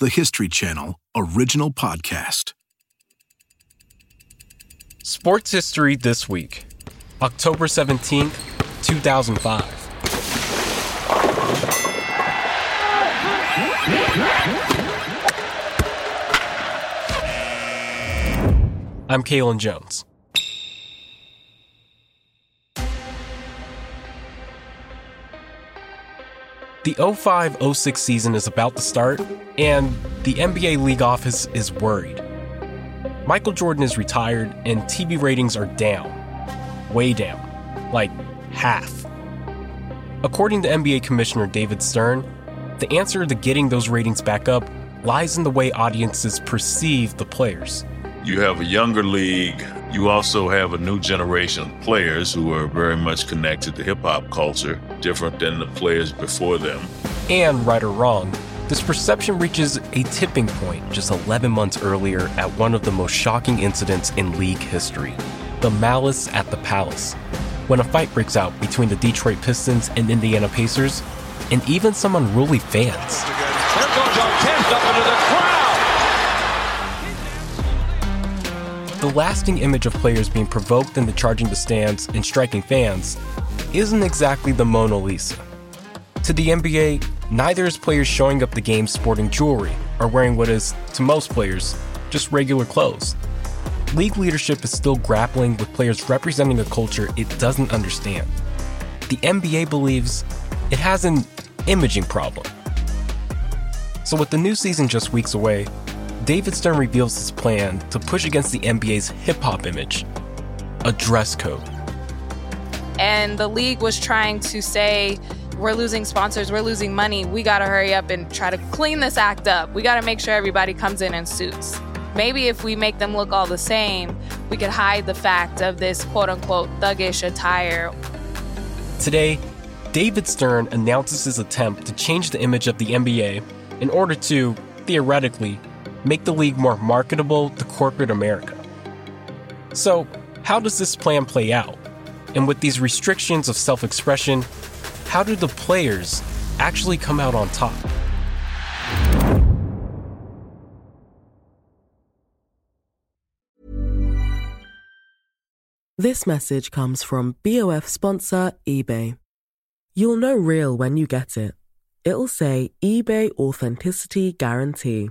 the History Channel original podcast. Sports history this week, October 17th, 2005. I'm Kalen Jones. The 05 06 season is about to start, and the NBA league office is worried. Michael Jordan is retired, and TV ratings are down. Way down. Like half. According to NBA Commissioner David Stern, the answer to getting those ratings back up lies in the way audiences perceive the players. You have a younger league. You also have a new generation of players who are very much connected to hip hop culture, different than the players before them. And right or wrong, this perception reaches a tipping point just 11 months earlier at one of the most shocking incidents in league history the Malice at the Palace, when a fight breaks out between the Detroit Pistons and Indiana Pacers, and even some unruly fans. The lasting image of players being provoked into charging the stands and striking fans isn't exactly the Mona Lisa. To the NBA, neither is players showing up the game sporting jewelry or wearing what is, to most players, just regular clothes. League leadership is still grappling with players representing a culture it doesn't understand. The NBA believes it has an imaging problem. So, with the new season just weeks away, David Stern reveals his plan to push against the NBA's hip hop image a dress code. And the league was trying to say, we're losing sponsors, we're losing money, we gotta hurry up and try to clean this act up. We gotta make sure everybody comes in in suits. Maybe if we make them look all the same, we could hide the fact of this quote unquote thuggish attire. Today, David Stern announces his attempt to change the image of the NBA in order to, theoretically, make the league more marketable to corporate America. So, how does this plan play out? And with these restrictions of self expression, how do the players actually come out on top? This message comes from BOF sponsor eBay. You'll know real when you get it. It'll say eBay Authenticity Guarantee.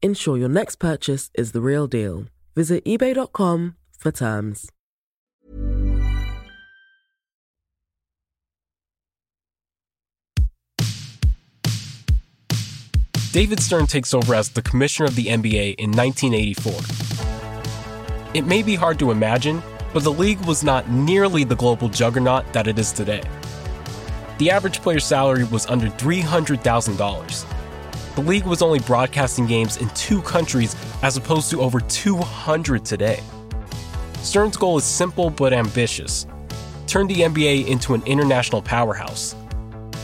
Ensure your next purchase is the real deal. Visit eBay.com for terms. David Stern takes over as the commissioner of the NBA in 1984. It may be hard to imagine, but the league was not nearly the global juggernaut that it is today. The average player's salary was under $300,000. The league was only broadcasting games in two countries as opposed to over 200 today. Stern's goal is simple but ambitious turn the NBA into an international powerhouse.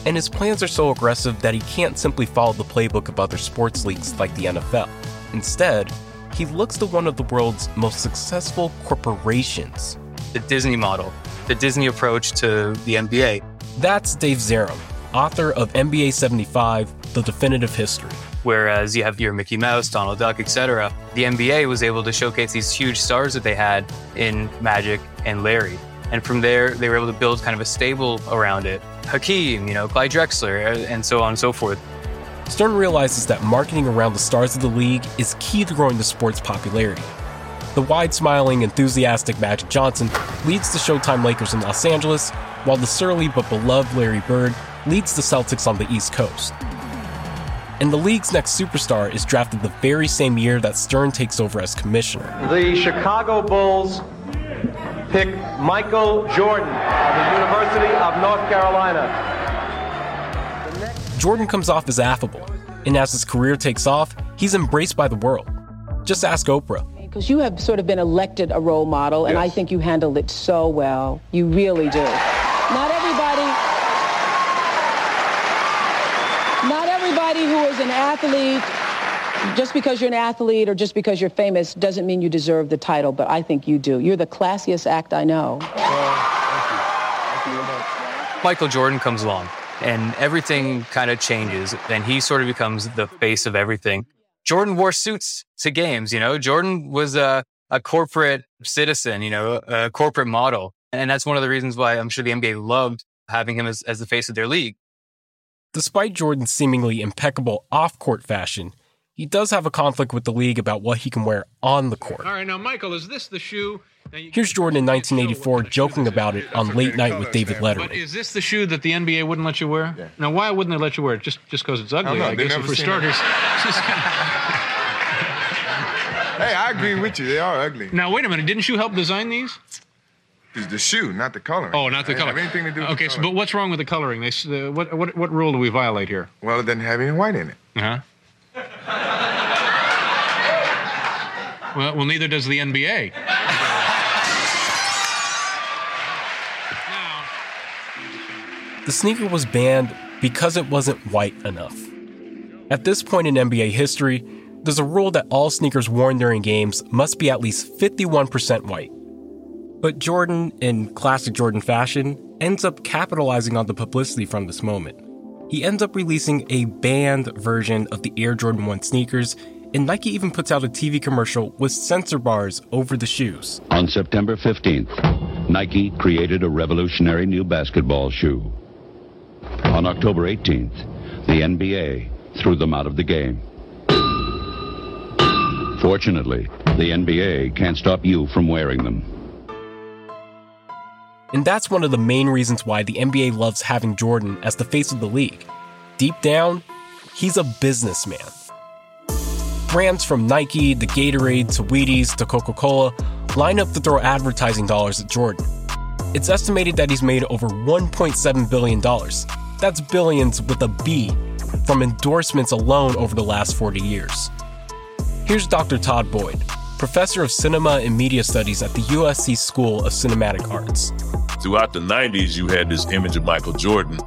And his plans are so aggressive that he can't simply follow the playbook of other sports leagues like the NFL. Instead, he looks to one of the world's most successful corporations. The Disney model, the Disney approach to the NBA. That's Dave Zarum, author of NBA 75 The Definitive History. Whereas you have your Mickey Mouse, Donald Duck, etc., the NBA was able to showcase these huge stars that they had in Magic and Larry. And from there, they were able to build kind of a stable around it. Hakeem, you know, Clyde Drexler, uh, and so on and so forth. Stern realizes that marketing around the stars of the league is key to growing the sport's popularity. The wide smiling, enthusiastic Magic Johnson leads the Showtime Lakers in Los Angeles, while the surly but beloved Larry Bird leads the Celtics on the East Coast. And the league's next superstar is drafted the very same year that Stern takes over as commissioner. The Chicago Bulls pick Michael Jordan of the University of North Carolina. Jordan comes off as affable, and as his career takes off, he's embraced by the world. Just ask Oprah. Because you have sort of been elected a role model, and yes. I think you handled it so well. You really do. Not everybody. Not everybody who is an athlete just because you're an athlete or just because you're famous doesn't mean you deserve the title, but I think you do. You're the classiest act I know. thank you. Thank you Michael Jordan comes along and everything kind of changes and he sort of becomes the face of everything. Jordan wore suits to games, you know, Jordan was a, a corporate citizen, you know, a corporate model. And that's one of the reasons why I'm sure the NBA loved having him as, as the face of their league. Despite Jordan's seemingly impeccable off court fashion, he does have a conflict with the league about what he can wear on the court. All right, now, Michael, is this the shoe? Here's Jordan in 1984 joking about it on Late Night with David Letterman. But is this the shoe that the NBA wouldn't let you wear? Yeah. Now, why wouldn't they let you wear it? Just just because it's ugly, I, I guess, for starters. hey, I agree with you. They are ugly. Now, wait a minute. Didn't you help design these? It's the shoe, not the coloring. Oh, not the color. anything to do. okay, so, but what's wrong with the coloring? They, uh, what what what rule do we violate here? Well, it doesn't have any white in it. Uh huh. Well, well, neither does the NBA. The sneaker was banned because it wasn't white enough. At this point in NBA history, there's a rule that all sneakers worn during games must be at least 51% white. But Jordan, in classic Jordan fashion, ends up capitalizing on the publicity from this moment. He ends up releasing a banned version of the Air Jordan 1 sneakers and Nike even puts out a TV commercial with censor bars over the shoes. On September 15th, Nike created a revolutionary new basketball shoe. On October 18th, the NBA threw them out of the game. Fortunately, the NBA can't stop you from wearing them. And that's one of the main reasons why the NBA loves having Jordan as the face of the league. Deep down, he's a businessman. Brands from Nike to Gatorade to Wheaties to Coca Cola line up to throw advertising dollars at Jordan. It's estimated that he's made over $1.7 billion. That's billions with a B from endorsements alone over the last 40 years. Here's Dr. Todd Boyd, professor of cinema and media studies at the USC School of Cinematic Arts. Throughout the 90s, you had this image of Michael Jordan,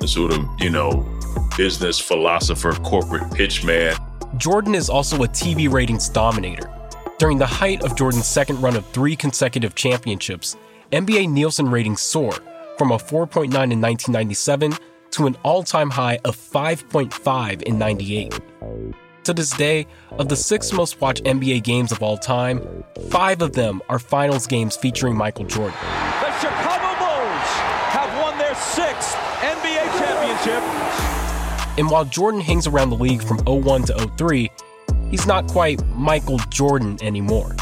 the sort of, you know, business philosopher, corporate pitchman Jordan is also a TV ratings dominator. During the height of Jordan's second run of three consecutive championships, NBA Nielsen ratings soared from a 4.9 in 1997 to an all time high of 5.5 in 98. To this day, of the six most watched NBA games of all time, five of them are finals games featuring Michael Jordan. The Chicago Bulls have won their sixth NBA championship and while Jordan hangs around the league from 01 to 03, he's not quite Michael Jordan anymore.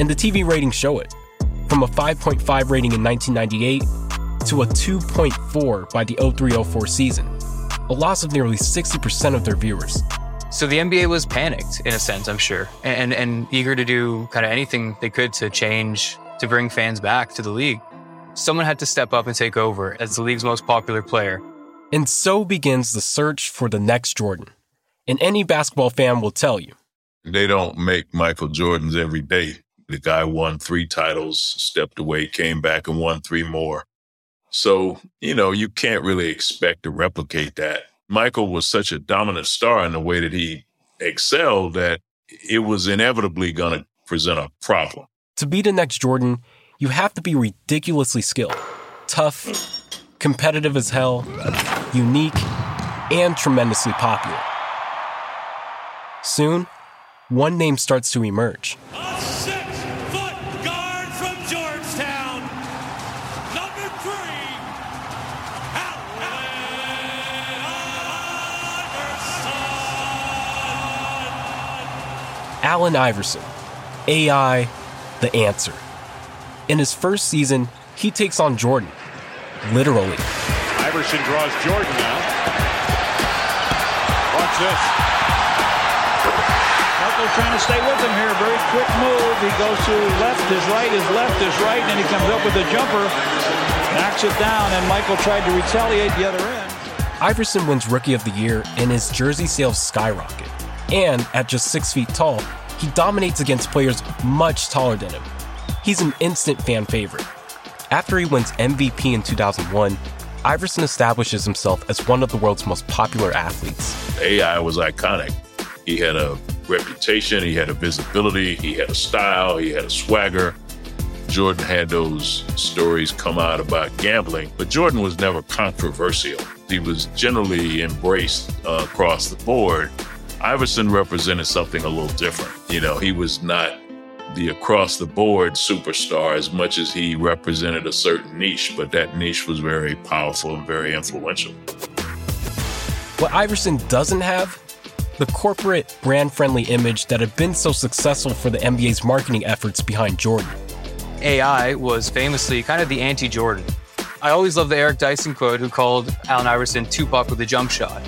And the TV ratings show it. From a 5.5 rating in 1998 to a 2.4 by the 03 04 season, a loss of nearly 60% of their viewers. So the NBA was panicked in a sense, I'm sure, and, and eager to do kind of anything they could to change, to bring fans back to the league. Someone had to step up and take over as the league's most popular player and so begins the search for the next Jordan. And any basketball fan will tell you. They don't make Michael Jordans every day. The guy won three titles, stepped away, came back and won three more. So, you know, you can't really expect to replicate that. Michael was such a dominant star in the way that he excelled that it was inevitably going to present a problem. To be the next Jordan, you have to be ridiculously skilled, tough, competitive as hell, unique, and tremendously popular. Soon, one name starts to emerge. Allen Iverson, AI, the answer. In his first season, he takes on Jordan, literally. Iverson draws Jordan now. Watch this. Michael trying to stay with him here. Very quick move. He goes to left his right, his left his right, and he comes up with a jumper, knocks it down, and Michael tried to retaliate the other end. Iverson wins Rookie of the Year, and his jersey sales skyrocket. And at just six feet tall, He dominates against players much taller than him. He's an instant fan favorite. After he wins MVP in 2001, Iverson establishes himself as one of the world's most popular athletes. AI was iconic. He had a reputation, he had a visibility, he had a style, he had a swagger. Jordan had those stories come out about gambling, but Jordan was never controversial. He was generally embraced uh, across the board. Iverson represented something a little different. You know, he was not the across the board superstar as much as he represented a certain niche, but that niche was very powerful and very influential. What Iverson doesn't have the corporate brand friendly image that had been so successful for the NBA's marketing efforts behind Jordan. AI was famously kind of the anti Jordan. I always love the Eric Dyson quote who called Allen Iverson Tupac with a jump shot.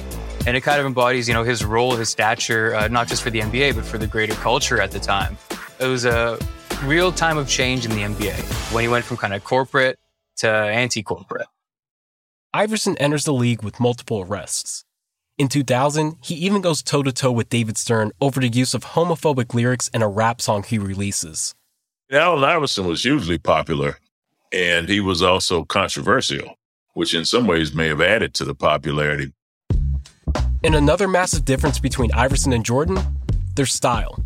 And it kind of embodies, you know, his role, his stature, uh, not just for the NBA, but for the greater culture at the time. It was a real time of change in the NBA when he went from kind of corporate to anti corporate. Iverson enters the league with multiple arrests. In 2000, he even goes toe to toe with David Stern over the use of homophobic lyrics in a rap song he releases. Allen Iverson was hugely popular, and he was also controversial, which in some ways may have added to the popularity. And another massive difference between Iverson and Jordan their style.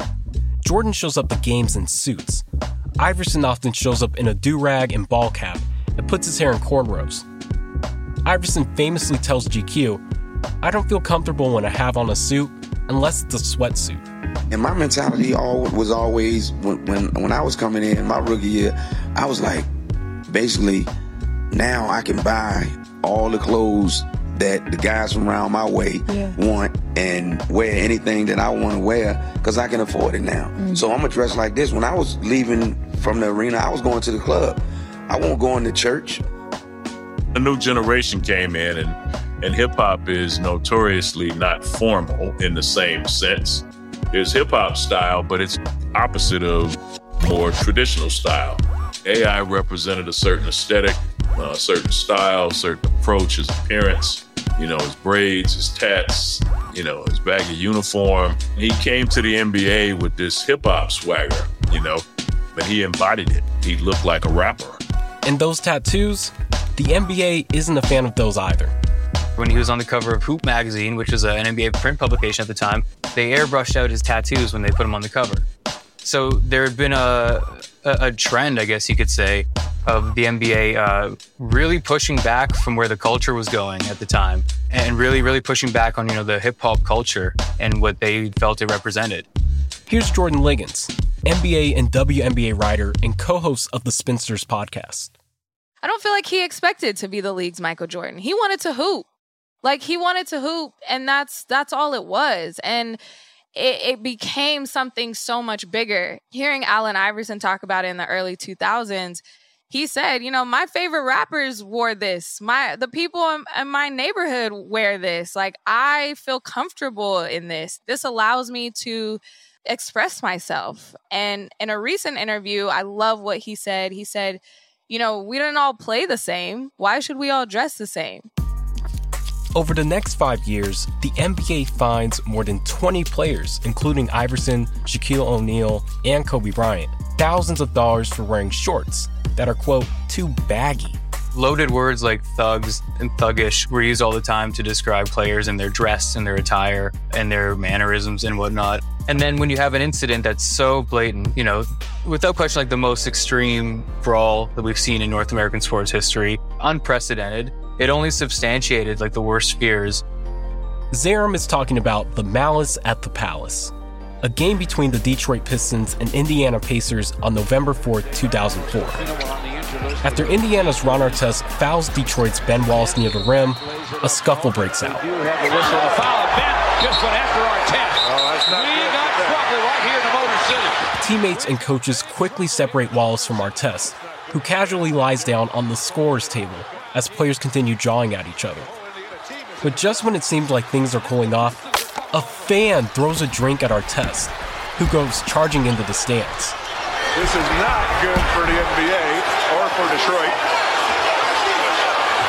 Jordan shows up at games in suits. Iverson often shows up in a do rag and ball cap and puts his hair in cornrows. Iverson famously tells GQ I don't feel comfortable when I have on a suit unless it's a sweatsuit. And my mentality all was always when, when when I was coming in my rookie year, I was like, basically, now I can buy all the clothes that the guys from around my way yeah. want and wear anything that I want to wear because I can afford it now. Mm-hmm. So I'm gonna dress like this. When I was leaving from the arena, I was going to the club. I won't go into church. A new generation came in and and hip hop is notoriously not formal in the same sense. There's hip hop style, but it's opposite of more traditional style. AI represented a certain aesthetic, a uh, certain style, certain approach, his appearance, you know, his braids, his tats, you know, his baggy uniform. He came to the NBA with this hip hop swagger, you know, but he embodied it. He looked like a rapper. And those tattoos, the NBA isn't a fan of those either. When he was on the cover of Hoop magazine, which was an NBA print publication at the time, they airbrushed out his tattoos when they put him on the cover. So there had been a, a, a trend, I guess you could say, of the NBA uh, really pushing back from where the culture was going at the time, and really, really pushing back on you know the hip hop culture and what they felt it represented. Here's Jordan Ligons, NBA and WNBA writer and co-host of the Spinsters podcast. I don't feel like he expected to be the league's Michael Jordan. He wanted to hoop. Like he wanted to hoop, and that's that's all it was. And it, it, became something so much bigger. Hearing Allen Iverson talk about it in the early 2000s, he said, you know, my favorite rappers wore this. My the people in, in my neighborhood wear this. Like I feel comfortable in this. This allows me to express myself. And in a recent interview, I love what he said. He said, you know, we don't all play the same. Why should we all dress the same? Over the next five years, the NBA fines more than 20 players, including Iverson, Shaquille O'Neal, and Kobe Bryant, thousands of dollars for wearing shorts that are, quote, too baggy. Loaded words like thugs and thuggish were used all the time to describe players and their dress and their attire and their mannerisms and whatnot. And then when you have an incident that's so blatant, you know, without question, like the most extreme brawl that we've seen in North American sports history, unprecedented, it only substantiated like the worst fears. Zarum is talking about the Malice at the Palace, a game between the Detroit Pistons and Indiana Pacers on November 4, 2004. After Indiana's Ron Artest fouls Detroit's Ben Wallace near the rim, a scuffle breaks out. Teammates and coaches quickly separate Wallace from Artest, who casually lies down on the scorer's table as players continue jawing at each other. But just when it seemed like things are cooling off, a fan throws a drink at Artest, who goes charging into the stands. This is not good for the NBA or for Detroit.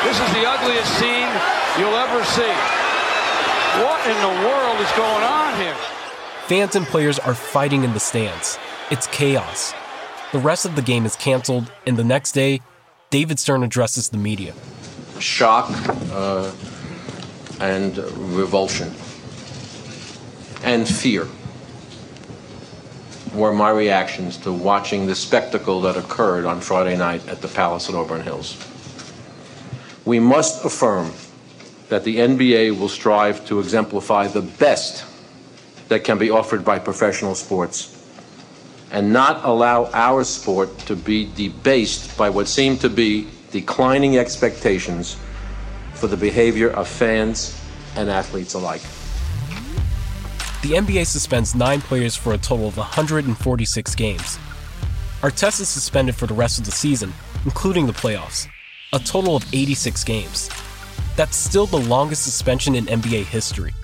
This is the ugliest scene you'll ever see. What in the world is going on here? Fans and players are fighting in the stands. It's chaos. The rest of the game is canceled, and the next day, David Stern addresses the media. Shock uh, and revulsion and fear were my reactions to watching the spectacle that occurred on Friday night at the Palace at Auburn Hills. We must affirm that the NBA will strive to exemplify the best that can be offered by professional sports and not allow our sport to be debased by what seem to be declining expectations for the behavior of fans and athletes alike. The NBA suspends nine players for a total of 146 games. Artest is suspended for the rest of the season, including the playoffs, a total of 86 games. That's still the longest suspension in NBA history.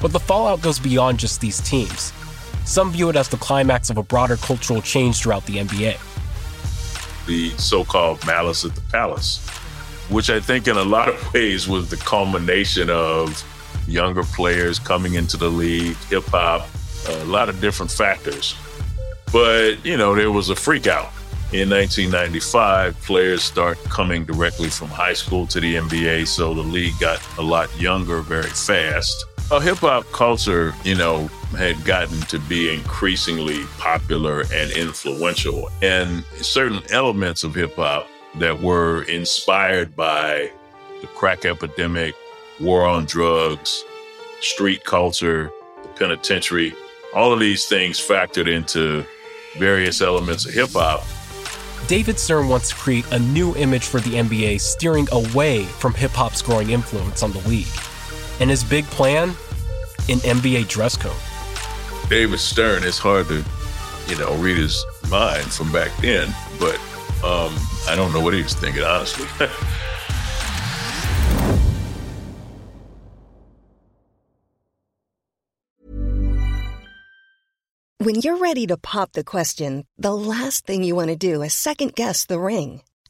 But the fallout goes beyond just these teams. Some view it as the climax of a broader cultural change throughout the NBA. The so called malice at the palace, which I think in a lot of ways was the culmination of younger players coming into the league, hip hop, a lot of different factors. But, you know, there was a freak out. In 1995, players start coming directly from high school to the NBA, so the league got a lot younger very fast. A hip hop culture, you know, had gotten to be increasingly popular and influential. And certain elements of hip hop that were inspired by the crack epidemic, war on drugs, street culture, the penitentiary, all of these things factored into various elements of hip hop. David Stern wants to create a new image for the NBA, steering away from hip hop's growing influence on the league. And his big plan? An NBA dress code. David Stern, it's hard to, you know, read his mind from back then, but um, I don't know what he was thinking, honestly. When you're ready to pop the question, the last thing you want to do is second guess the ring.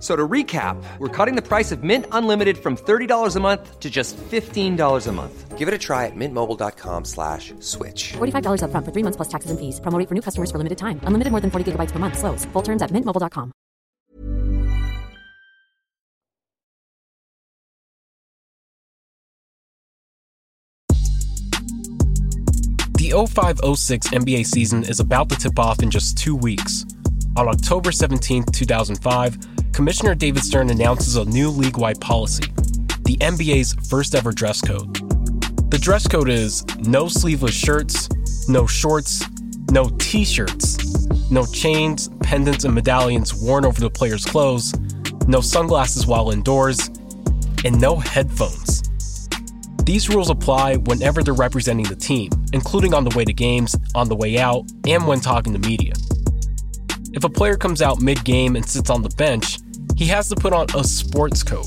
So to recap, we're cutting the price of Mint Unlimited from $30 a month to just $15 a month. Give it a try at mintmobile.com slash switch. $45 up front for three months plus taxes and fees. Promoting for new customers for limited time. Unlimited more than 40 gigabytes per month. Slows. Full terms at mintmobile.com. The 05-06 NBA season is about to tip off in just two weeks. On October 17, 2005, Commissioner David Stern announces a new league wide policy the NBA's first ever dress code. The dress code is no sleeveless shirts, no shorts, no t shirts, no chains, pendants, and medallions worn over the player's clothes, no sunglasses while indoors, and no headphones. These rules apply whenever they're representing the team, including on the way to games, on the way out, and when talking to media. If a player comes out mid game and sits on the bench, he has to put on a sports coat.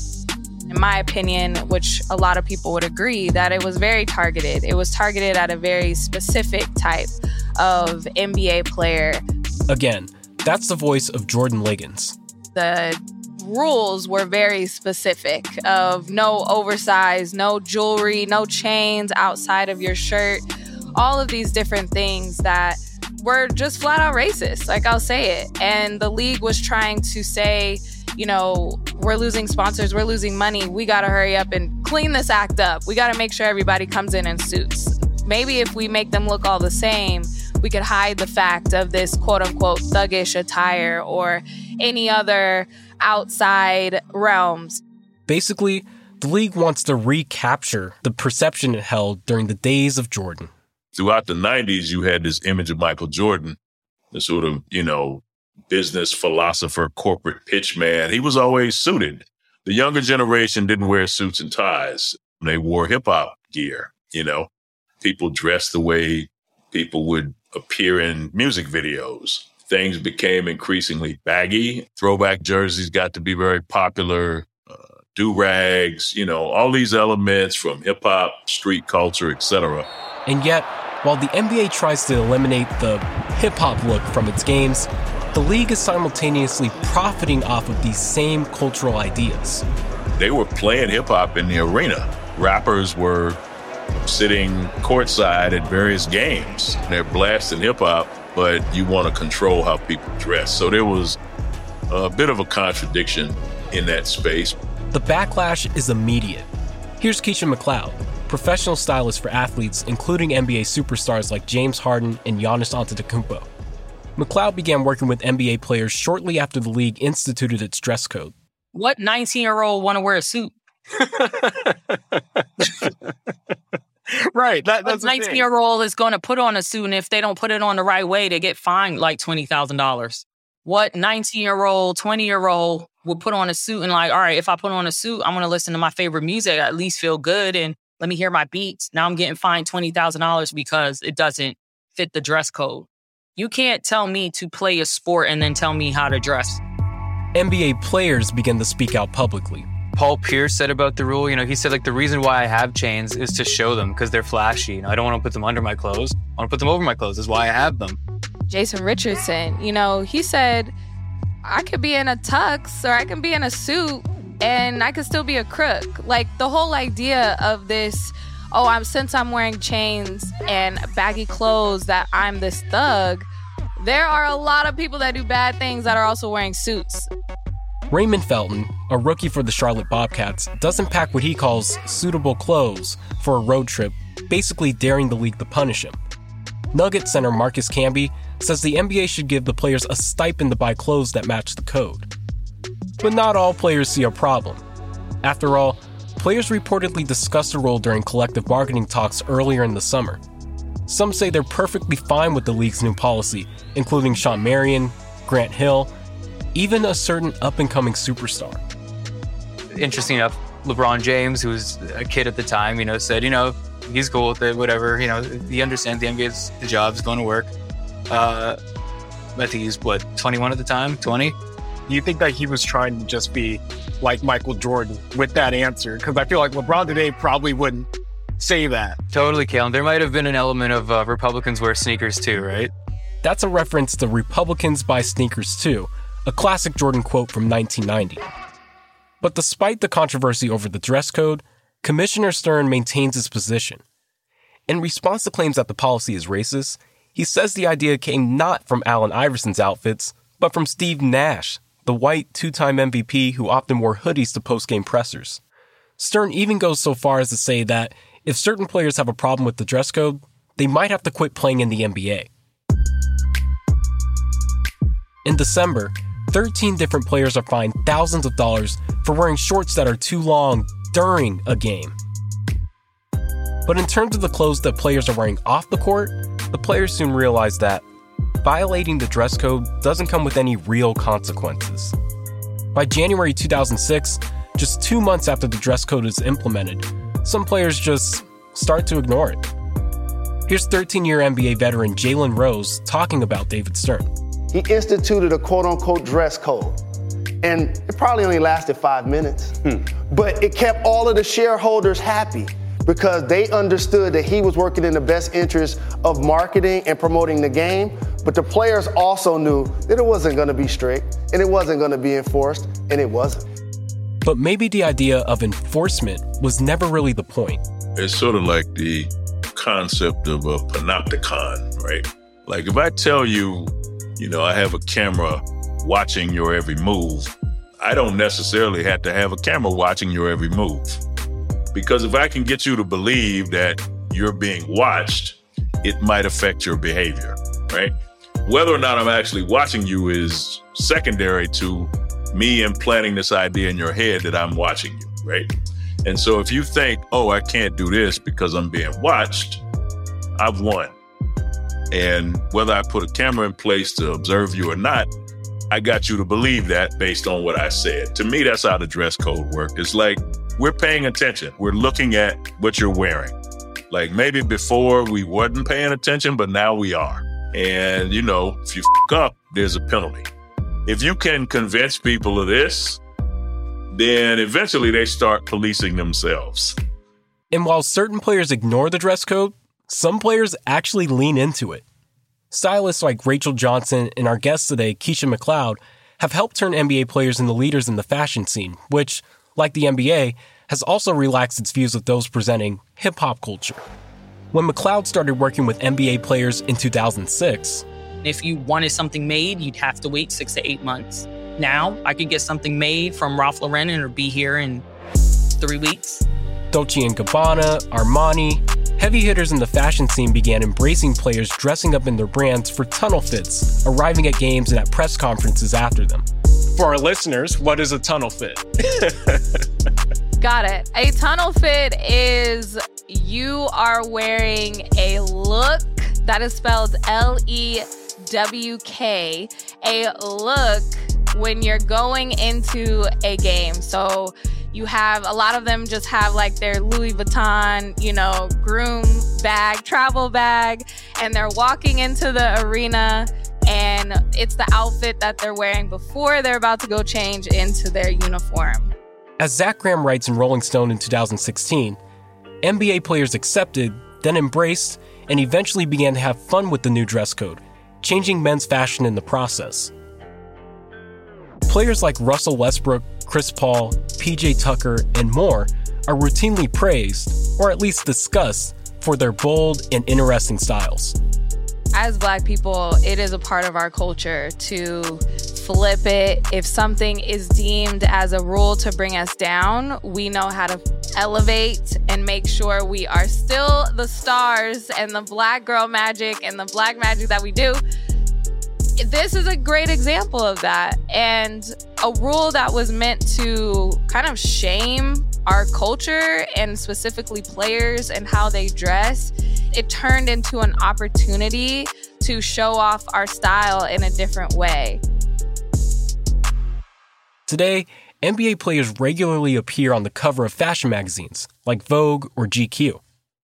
In my opinion, which a lot of people would agree, that it was very targeted. It was targeted at a very specific type of NBA player. Again, that's the voice of Jordan Ligons. The rules were very specific of no oversized, no jewelry, no chains outside of your shirt, all of these different things that were just flat out racist. Like I'll say it. And the league was trying to say, you know, we're losing sponsors, we're losing money. We got to hurry up and clean this act up. We got to make sure everybody comes in in suits. Maybe if we make them look all the same, we could hide the fact of this quote unquote thuggish attire or any other outside realms. Basically, the league wants to recapture the perception it held during the days of Jordan. Throughout the 90s, you had this image of Michael Jordan, the sort of, you know, business philosopher, corporate pitchman. He was always suited. The younger generation didn't wear suits and ties. They wore hip hop gear, you know. People dressed the way people would appear in music videos. Things became increasingly baggy. Throwback jerseys got to be very popular. Uh, Do rags, you know, all these elements from hip hop, street culture, etc. And yet, while the NBA tries to eliminate the hip hop look from its games, the league is simultaneously profiting off of these same cultural ideas. They were playing hip hop in the arena. Rappers were sitting courtside at various games. They're blasting hip hop, but you want to control how people dress. So there was a bit of a contradiction in that space. The backlash is immediate. Here's Kesha McLeod, professional stylist for athletes, including NBA superstars like James Harden and Giannis Antetokounmpo. McLeod began working with NBA players shortly after the league instituted its dress code. What 19 year old want to wear a suit? right. That, that's 19 year old is going to put on a suit, and if they don't put it on the right way, they get fined like $20,000. What 19 year old, 20 year old would put on a suit and, like, all right, if I put on a suit, I'm going to listen to my favorite music, at least feel good, and let me hear my beats. Now I'm getting fined $20,000 because it doesn't fit the dress code. You can't tell me to play a sport and then tell me how to dress. NBA players begin to speak out publicly. Paul Pierce said about the rule, you know, he said, like, the reason why I have chains is to show them because they're flashy. You know, I don't want to put them under my clothes. I want to put them over my clothes. Is why I have them. Jason Richardson, you know, he said, I could be in a tux or I can be in a suit and I could still be a crook. Like the whole idea of this oh, I'm since I'm wearing chains and baggy clothes that I'm this thug. There are a lot of people that do bad things that are also wearing suits. Raymond Felton, a rookie for the Charlotte Bobcats, doesn't pack what he calls suitable clothes for a road trip, basically daring the league to punish him. Nugget center Marcus Camby says the NBA should give the players a stipend to buy clothes that match the code. But not all players see a problem. After all, players reportedly discussed the rule during collective bargaining talks earlier in the summer. Some say they're perfectly fine with the league's new policy, including Shawn Marion, Grant Hill, even a certain up and coming superstar. Interesting enough, LeBron James, who was a kid at the time, you know, said, you know, he's cool with it, whatever. You know, he understands the NBA's the job is going to work. Uh, I think he's what 21 at the time, 20. Do you think that he was trying to just be like Michael Jordan with that answer because I feel like LeBron today probably wouldn't say that. Totally, Kalen. There might have been an element of uh, Republicans wear sneakers too, right? That's a reference to Republicans buy sneakers too, a classic Jordan quote from 1990. But despite the controversy over the dress code, Commissioner Stern maintains his position. In response to claims that the policy is racist, he says the idea came not from Allen Iverson's outfits, but from Steve Nash, the white two time MVP who often wore hoodies to post game pressers. Stern even goes so far as to say that if certain players have a problem with the dress code, they might have to quit playing in the NBA. In December, 13 different players are fined thousands of dollars for wearing shorts that are too long during a game. But in terms of the clothes that players are wearing off the court, the players soon realize that violating the dress code doesn't come with any real consequences. By January 2006, just two months after the dress code is implemented, some players just start to ignore it. Here's 13 year NBA veteran Jalen Rose talking about David Stern. He instituted a quote unquote dress code. And it probably only lasted five minutes, hmm. but it kept all of the shareholders happy because they understood that he was working in the best interest of marketing and promoting the game. But the players also knew that it wasn't going to be strict and it wasn't going to be enforced, and it wasn't. But maybe the idea of enforcement was never really the point. It's sort of like the concept of a panopticon, right? Like if I tell you, you know, I have a camera watching your every move, I don't necessarily have to have a camera watching your every move. Because if I can get you to believe that you're being watched, it might affect your behavior, right? Whether or not I'm actually watching you is secondary to me implanting this idea in your head that I'm watching you, right? And so if you think, oh, I can't do this because I'm being watched, I've won. And whether I put a camera in place to observe you or not, I got you to believe that based on what I said. To me, that's how the dress code worked. It's like we're paying attention. We're looking at what you're wearing. Like maybe before we wasn't paying attention, but now we are. And you know, if you fuck up, there's a penalty. If you can convince people of this, then eventually they start policing themselves. And while certain players ignore the dress code, some players actually lean into it. Stylists like Rachel Johnson and our guest today, Kesha McLeod, have helped turn NBA players into leaders in the fashion scene, which, like the NBA, has also relaxed its views of those presenting hip hop culture. When McLeod started working with NBA players in 2006, if you wanted something made, you'd have to wait six to eight months. Now, I could get something made from Ralph Lauren and it'll be here in three weeks. Dolce & Gabbana, Armani, heavy hitters in the fashion scene began embracing players dressing up in their brands for tunnel fits, arriving at games and at press conferences after them. For our listeners, what is a tunnel fit? Got it. A tunnel fit is you are wearing a look that is spelled L E W K, a look when you're going into a game. So you have a lot of them just have like their Louis Vuitton, you know, groom bag, travel bag, and they're walking into the arena and it's the outfit that they're wearing before they're about to go change into their uniform. As Zach Graham writes in Rolling Stone in 2016, NBA players accepted, then embraced, and eventually began to have fun with the new dress code, changing men's fashion in the process. Players like Russell Westbrook, Chris Paul, PJ Tucker, and more are routinely praised, or at least discussed, for their bold and interesting styles. As black people, it is a part of our culture to flip it. If something is deemed as a rule to bring us down, we know how to elevate and make sure we are still the stars and the black girl magic and the black magic that we do this is a great example of that. And a rule that was meant to kind of shame our culture and specifically players and how they dress, it turned into an opportunity to show off our style in a different way. Today, NBA players regularly appear on the cover of fashion magazines like Vogue or GQ.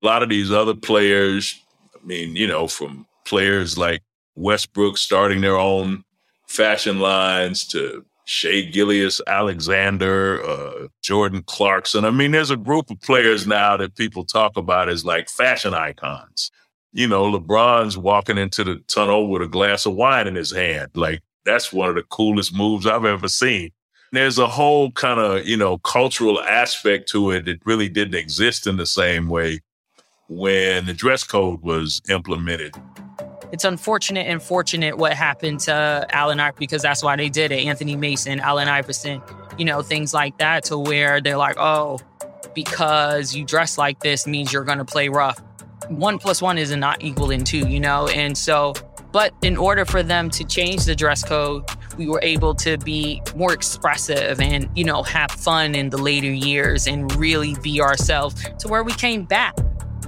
A lot of these other players, I mean, you know, from players like Westbrook starting their own fashion lines to Shai Gilgeous Alexander, uh, Jordan Clarkson. I mean, there's a group of players now that people talk about as like fashion icons. You know, LeBron's walking into the tunnel with a glass of wine in his hand. Like, that's one of the coolest moves I've ever seen. There's a whole kind of, you know, cultural aspect to it that really didn't exist in the same way when the dress code was implemented it's unfortunate and fortunate what happened to Allen Iverson because that's why they did it. Anthony Mason, Allen Iverson, you know, things like that to where they're like, oh, because you dress like this means you're going to play rough. One plus one is not equaling two, you know? And so, but in order for them to change the dress code, we were able to be more expressive and, you know, have fun in the later years and really be ourselves to where we came back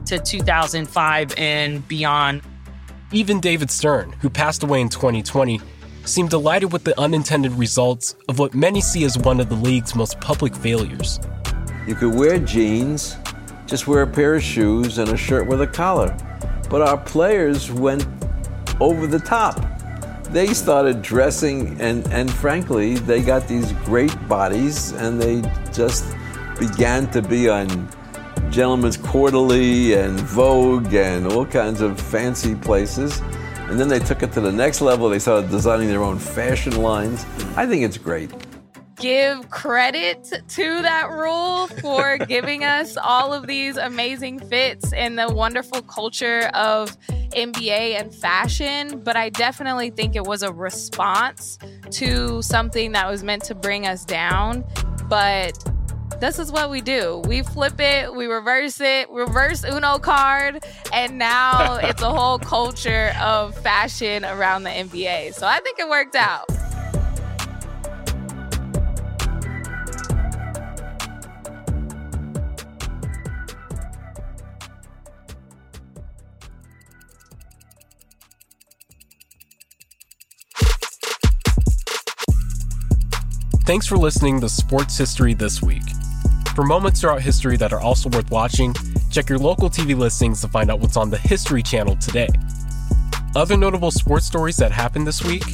to 2005 and beyond even David Stern, who passed away in 2020, seemed delighted with the unintended results of what many see as one of the league's most public failures. You could wear jeans, just wear a pair of shoes and a shirt with a collar. But our players went over the top. They started dressing, and, and frankly, they got these great bodies, and they just began to be on Gentleman's Quarterly and Vogue and all kinds of fancy places. And then they took it to the next level. They started designing their own fashion lines. I think it's great. Give credit to that rule for giving us all of these amazing fits and the wonderful culture of NBA and fashion. But I definitely think it was a response to something that was meant to bring us down. But this is what we do. We flip it, we reverse it, reverse Uno card, and now it's a whole culture of fashion around the NBA. So I think it worked out. Thanks for listening to Sports History This Week. For moments throughout history that are also worth watching, check your local TV listings to find out what's on the History Channel today. Other notable sports stories that happened this week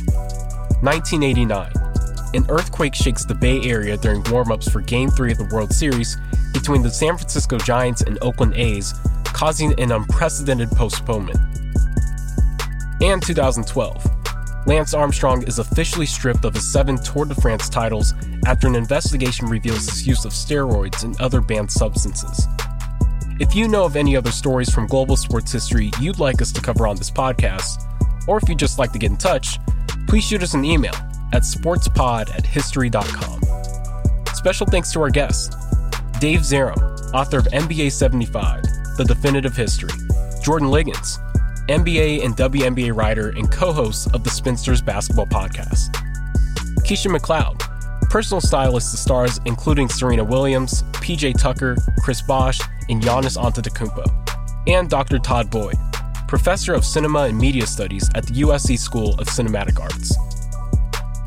1989. An earthquake shakes the Bay Area during warm ups for Game 3 of the World Series between the San Francisco Giants and Oakland A's, causing an unprecedented postponement. And 2012. Lance Armstrong is officially stripped of his seven Tour de France titles after an investigation reveals his use of steroids and other banned substances. If you know of any other stories from global sports history you'd like us to cover on this podcast, or if you'd just like to get in touch, please shoot us an email at sportspod at history.com. Special thanks to our guest, Dave Zarum, author of NBA 75, The Definitive History, Jordan Ligons, NBA and WNBA writer and co host of the Spinsters Basketball Podcast. Kesha McLeod, personal stylist to stars including Serena Williams, PJ Tucker, Chris Bosh, and Giannis Antetokounmpo. And Dr. Todd Boyd, professor of cinema and media studies at the USC School of Cinematic Arts.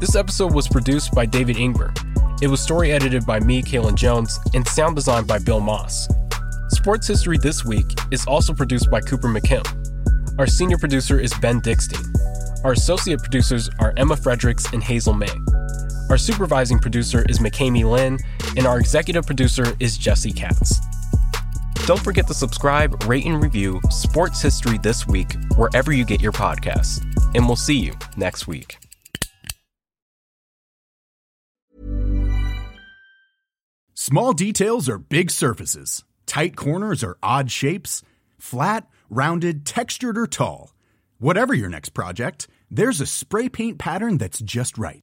This episode was produced by David Ingber. It was story edited by me, Kalen Jones, and sound designed by Bill Moss. Sports History This Week is also produced by Cooper McKim. Our senior producer is Ben Dickstein. Our associate producers are Emma Fredericks and Hazel May. Our supervising producer is McKamey Lynn, and our executive producer is Jesse Katz. Don't forget to subscribe, rate, and review Sports History This Week wherever you get your podcasts. And we'll see you next week. Small details are big surfaces, tight corners are odd shapes, flat, rounded, textured, or tall. Whatever your next project, there's a spray paint pattern that's just right.